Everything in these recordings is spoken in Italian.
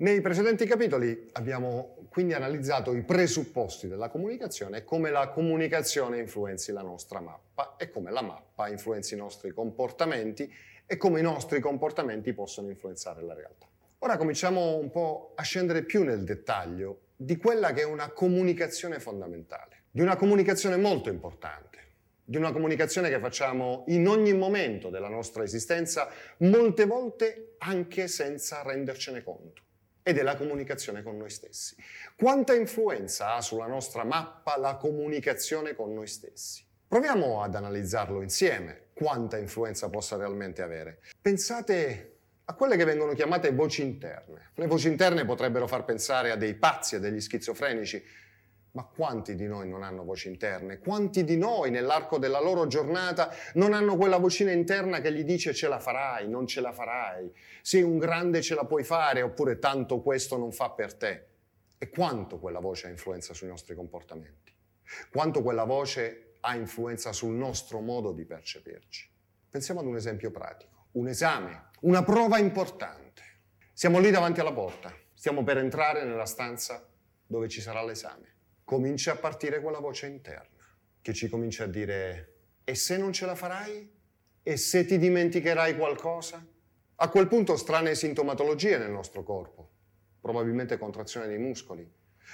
Nei precedenti capitoli abbiamo quindi analizzato i presupposti della comunicazione e come la comunicazione influenzi la nostra mappa e come la mappa influenzi i nostri comportamenti e come i nostri comportamenti possono influenzare la realtà. Ora cominciamo un po' a scendere più nel dettaglio di quella che è una comunicazione fondamentale, di una comunicazione molto importante, di una comunicazione che facciamo in ogni momento della nostra esistenza, molte volte anche senza rendercene conto, ed è la comunicazione con noi stessi. Quanta influenza ha sulla nostra mappa la comunicazione con noi stessi? Proviamo ad analizzarlo insieme, quanta influenza possa realmente avere. Pensate a quelle che vengono chiamate voci interne. Le voci interne potrebbero far pensare a dei pazzi, a degli schizofrenici, ma quanti di noi non hanno voci interne? Quanti di noi nell'arco della loro giornata non hanno quella vocina interna che gli dice ce la farai, non ce la farai, sei un grande ce la puoi fare oppure tanto questo non fa per te? E quanto quella voce ha influenza sui nostri comportamenti? Quanto quella voce ha influenza sul nostro modo di percepirci? Pensiamo ad un esempio pratico un esame, una prova importante. Siamo lì davanti alla porta, stiamo per entrare nella stanza dove ci sarà l'esame. Comincia a partire quella voce interna che ci comincia a dire e se non ce la farai? E se ti dimenticherai qualcosa? A quel punto strane sintomatologie nel nostro corpo, probabilmente contrazione dei muscoli,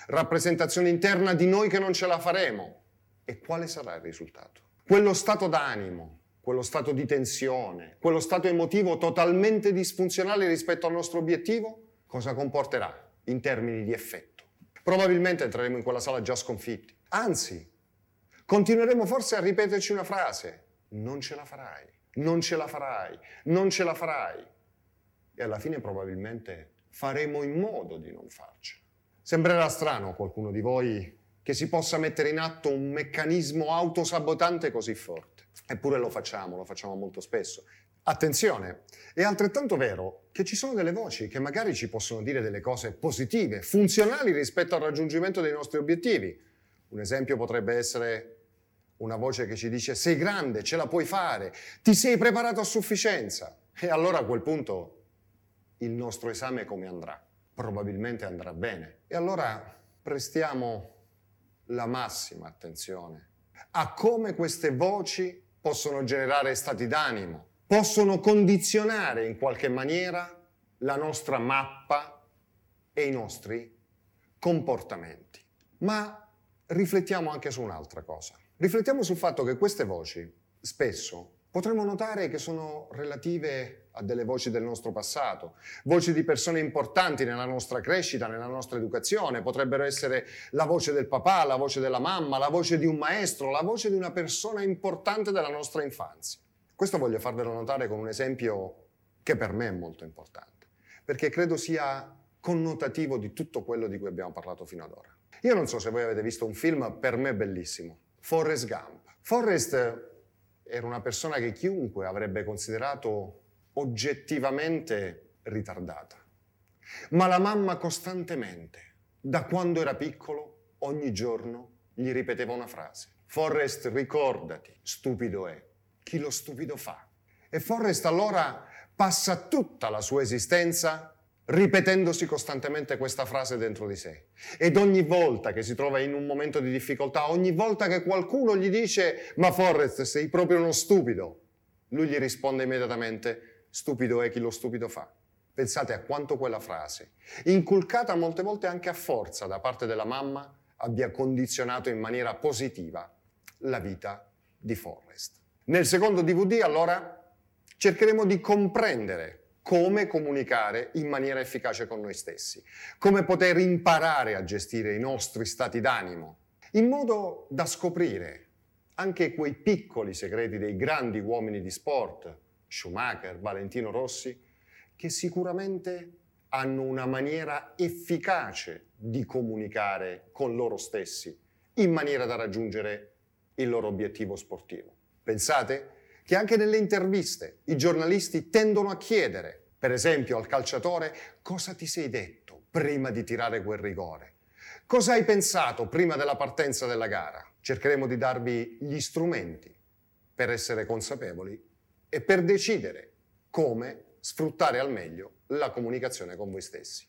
rappresentazione interna di noi che non ce la faremo. E quale sarà il risultato? Quello stato d'animo, quello stato di tensione, quello stato emotivo totalmente disfunzionale rispetto al nostro obiettivo, cosa comporterà in termini di effetto? Probabilmente entreremo in quella sala già sconfitti. Anzi, continueremo forse a ripeterci una frase, non ce la farai, non ce la farai, non ce la farai. E alla fine probabilmente faremo in modo di non farcela. Sembrerà strano a qualcuno di voi che si possa mettere in atto un meccanismo autosabotante così forte. Eppure lo facciamo, lo facciamo molto spesso. Attenzione, è altrettanto vero che ci sono delle voci che magari ci possono dire delle cose positive, funzionali rispetto al raggiungimento dei nostri obiettivi. Un esempio potrebbe essere una voce che ci dice sei grande, ce la puoi fare, ti sei preparato a sufficienza. E allora a quel punto il nostro esame come andrà? Probabilmente andrà bene. E allora prestiamo la massima attenzione a come queste voci possono generare stati d'animo, possono condizionare in qualche maniera la nostra mappa e i nostri comportamenti. Ma riflettiamo anche su un'altra cosa. Riflettiamo sul fatto che queste voci spesso potremmo notare che sono relative a delle voci del nostro passato, voci di persone importanti nella nostra crescita, nella nostra educazione, potrebbero essere la voce del papà, la voce della mamma, la voce di un maestro, la voce di una persona importante della nostra infanzia. Questo voglio farvelo notare con un esempio che per me è molto importante, perché credo sia connotativo di tutto quello di cui abbiamo parlato fino ad ora. Io non so se voi avete visto un film per me bellissimo, Forrest Gump. Forrest era una persona che chiunque avrebbe considerato oggettivamente ritardata. Ma la mamma costantemente, da quando era piccolo, ogni giorno gli ripeteva una frase. Forrest, ricordati, stupido è. Chi lo stupido fa? E Forrest allora passa tutta la sua esistenza ripetendosi costantemente questa frase dentro di sé. Ed ogni volta che si trova in un momento di difficoltà, ogni volta che qualcuno gli dice ma Forrest sei proprio uno stupido, lui gli risponde immediatamente stupido è chi lo stupido fa. Pensate a quanto quella frase, inculcata molte volte anche a forza da parte della mamma, abbia condizionato in maniera positiva la vita di Forrest. Nel secondo DVD allora cercheremo di comprendere come comunicare in maniera efficace con noi stessi, come poter imparare a gestire i nostri stati d'animo, in modo da scoprire anche quei piccoli segreti dei grandi uomini di sport, Schumacher, Valentino Rossi, che sicuramente hanno una maniera efficace di comunicare con loro stessi, in maniera da raggiungere il loro obiettivo sportivo. Pensate che anche nelle interviste i giornalisti tendono a chiedere, per esempio al calciatore, cosa ti sei detto prima di tirare quel rigore? Cosa hai pensato prima della partenza della gara? Cercheremo di darvi gli strumenti per essere consapevoli e per decidere come sfruttare al meglio la comunicazione con voi stessi.